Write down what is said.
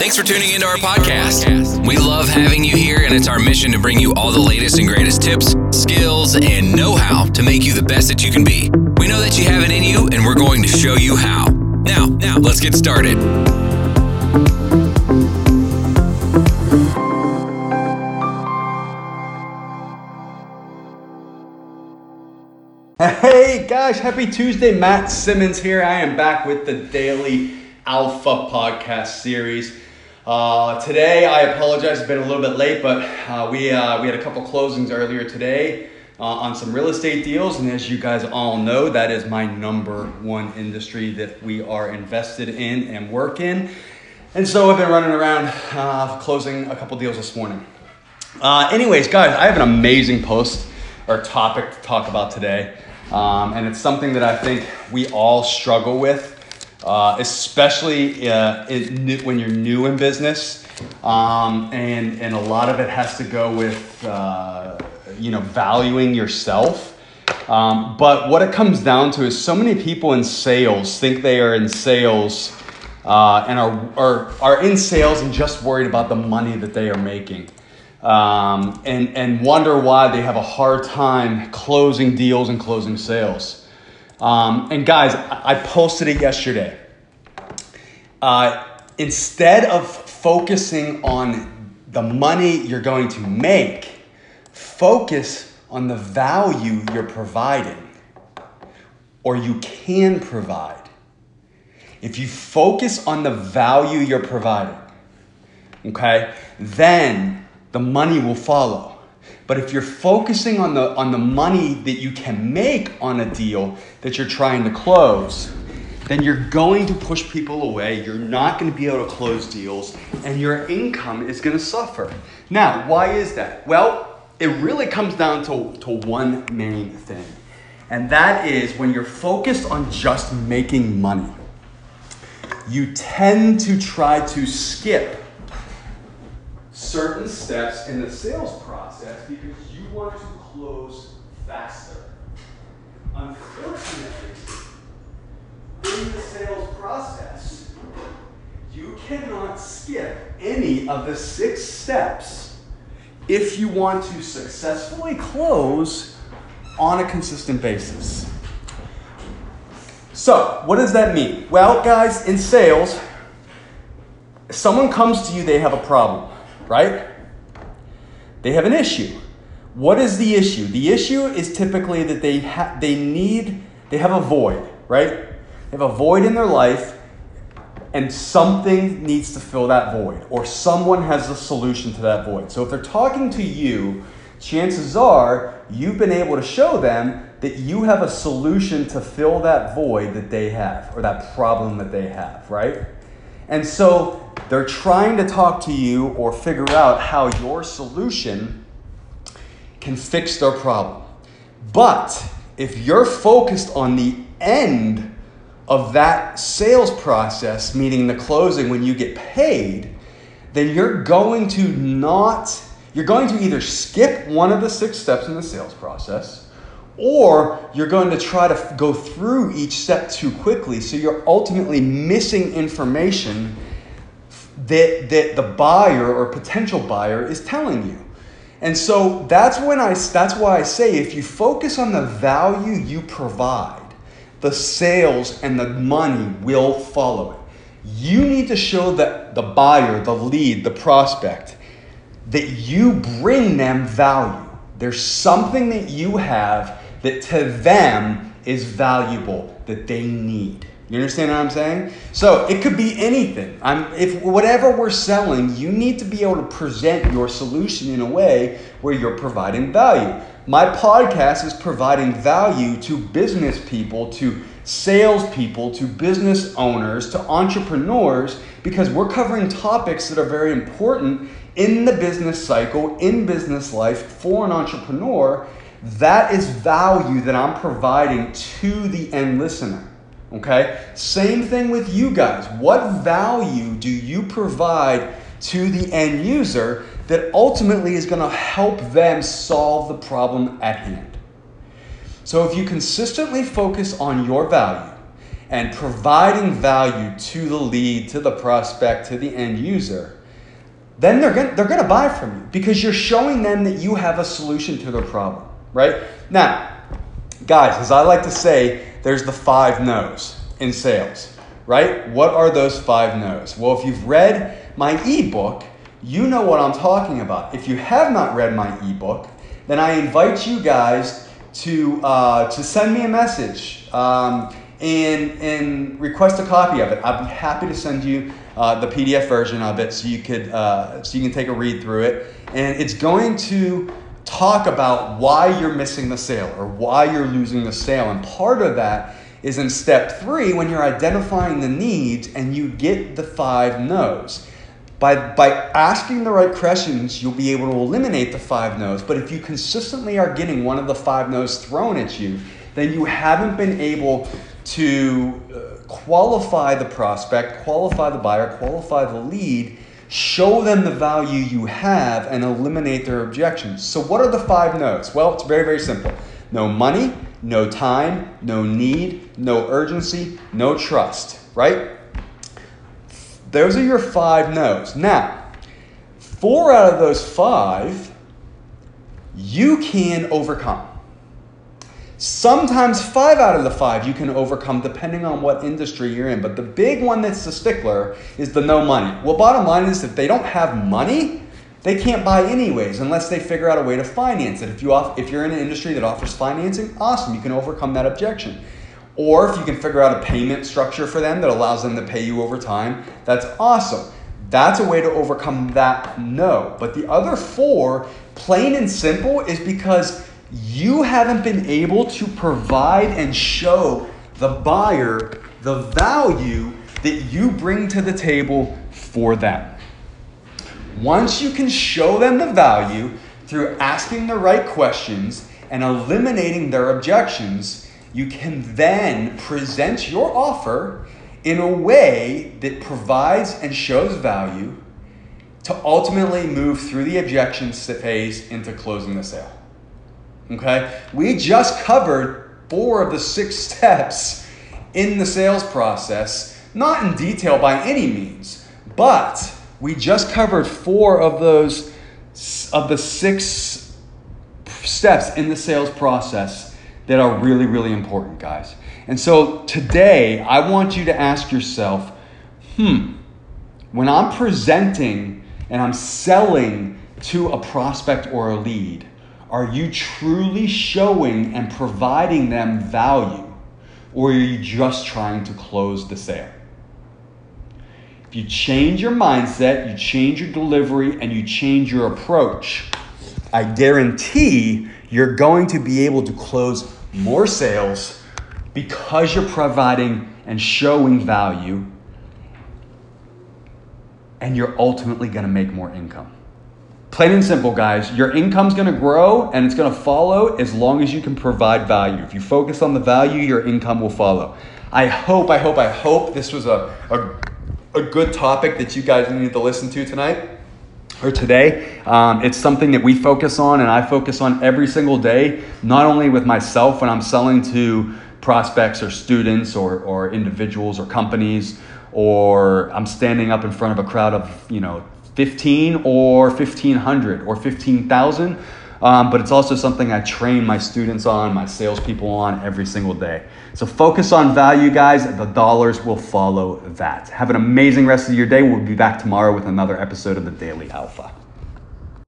Thanks for tuning into our podcast. We love having you here, and it's our mission to bring you all the latest and greatest tips, skills, and know how to make you the best that you can be. We know that you have it in you, and we're going to show you how. Now, now, let's get started. Hey guys, happy Tuesday. Matt Simmons here. I am back with the Daily Alpha podcast series. Uh, today, I apologize, it's been a little bit late, but uh, we, uh, we had a couple closings earlier today uh, on some real estate deals. And as you guys all know, that is my number one industry that we are invested in and work in. And so I've been running around uh, closing a couple deals this morning. Uh, anyways, guys, I have an amazing post or topic to talk about today. Um, and it's something that I think we all struggle with, uh, especially uh, when you're new in business. Um, and, and a lot of it has to go with, uh, you know, valuing yourself. Um, but what it comes down to is so many people in sales think they are in sales uh, and are, are, are in sales and just worried about the money that they are making um, and, and wonder why they have a hard time closing deals and closing sales. Um, and guys, I posted it yesterday. Uh, instead of focusing on the money you're going to make, focus on the value you're providing or you can provide. If you focus on the value you're providing, okay, then the money will follow. But if you're focusing on the, on the money that you can make on a deal that you're trying to close, then you're going to push people away. You're not going to be able to close deals, and your income is going to suffer. Now, why is that? Well, it really comes down to, to one main thing, and that is when you're focused on just making money, you tend to try to skip certain steps in the sales process because you want to close faster. Unfortunately, in the sales process, you cannot skip any of the six steps if you want to successfully close on a consistent basis. So, what does that mean? Well, guys, in sales, someone comes to you, they have a problem right? They have an issue. What is the issue? The issue is typically that they ha- they need they have a void, right? They have a void in their life and something needs to fill that void or someone has a solution to that void. So if they're talking to you, chances are you've been able to show them that you have a solution to fill that void that they have or that problem that they have, right? And so they're trying to talk to you or figure out how your solution can fix their problem. But if you're focused on the end of that sales process, meaning the closing when you get paid, then you're going to not, you're going to either skip one of the six steps in the sales process or you're going to try to go through each step too quickly. So you're ultimately missing information that, that the buyer or potential buyer is telling you. And so that's when I that's why I say if you focus on the value you provide, the sales and the money will follow it. You need to show that the buyer, the lead, the prospect that you bring them value. There's something that you have that to them is valuable that they need. You understand what I'm saying? So it could be anything. I'm, if whatever we're selling, you need to be able to present your solution in a way where you're providing value. My podcast is providing value to business people, to salespeople, to business owners, to entrepreneurs, because we're covering topics that are very important in the business cycle, in business life for an entrepreneur. That is value that I'm providing to the end listener. Okay? Same thing with you guys. What value do you provide to the end user that ultimately is going to help them solve the problem at hand? So if you consistently focus on your value and providing value to the lead, to the prospect, to the end user, then they're gonna, they're gonna buy from you because you're showing them that you have a solution to their problem, right? Now, guys, as I like to say, there's the five no's in sales, right? What are those five no's? Well, if you've read my ebook, you know what I'm talking about. If you have not read my ebook, then I invite you guys to, uh, to send me a message um, and, and request a copy of it. I'd be happy to send you uh, the PDF version of it so you, could, uh, so you can take a read through it. And it's going to talk about why you're missing the sale or why you're losing the sale. And part of that is in step three when you're identifying the needs and you get the five no's. By, by asking the right questions, you'll be able to eliminate the five no's. But if you consistently are getting one of the five no's thrown at you, then you haven't been able to uh, qualify the prospect, qualify the buyer, qualify the lead, show them the value you have, and eliminate their objections. So, what are the five no's? Well, it's very, very simple no money, no time, no need, no urgency, no trust, right? Those are your five no's. Now, four out of those five you can overcome. Sometimes five out of the five you can overcome depending on what industry you're in. But the big one that's the stickler is the no money. Well, bottom line is if they don't have money, they can't buy anyways unless they figure out a way to finance it. If, you off, if you're in an industry that offers financing, awesome, you can overcome that objection. Or if you can figure out a payment structure for them that allows them to pay you over time, that's awesome. That's a way to overcome that no. But the other four, plain and simple, is because you haven't been able to provide and show the buyer the value that you bring to the table for them. Once you can show them the value through asking the right questions and eliminating their objections, you can then present your offer in a way that provides and shows value to ultimately move through the objections phase into closing the sale. Okay? We just covered four of the six steps in the sales process, not in detail by any means, but we just covered four of those of the six steps in the sales process that are really really important, guys. And so today, I want you to ask yourself, hmm, when I'm presenting and I'm selling to a prospect or a lead, are you truly showing and providing them value? Or are you just trying to close the sale? If you change your mindset, you change your delivery, and you change your approach, I guarantee you're going to be able to close more sales because you're providing and showing value, and you're ultimately going to make more income. Plain and simple, guys. Your income's gonna grow and it's gonna follow as long as you can provide value. If you focus on the value, your income will follow. I hope, I hope, I hope this was a, a, a good topic that you guys needed to listen to tonight or today. Um, it's something that we focus on and I focus on every single day, not only with myself when I'm selling to prospects or students or, or individuals or companies, or I'm standing up in front of a crowd of, you know, 15 or 1500 or 15,000. Um, but it's also something I train my students on, my salespeople on every single day. So focus on value, guys. The dollars will follow that. Have an amazing rest of your day. We'll be back tomorrow with another episode of the Daily Alpha.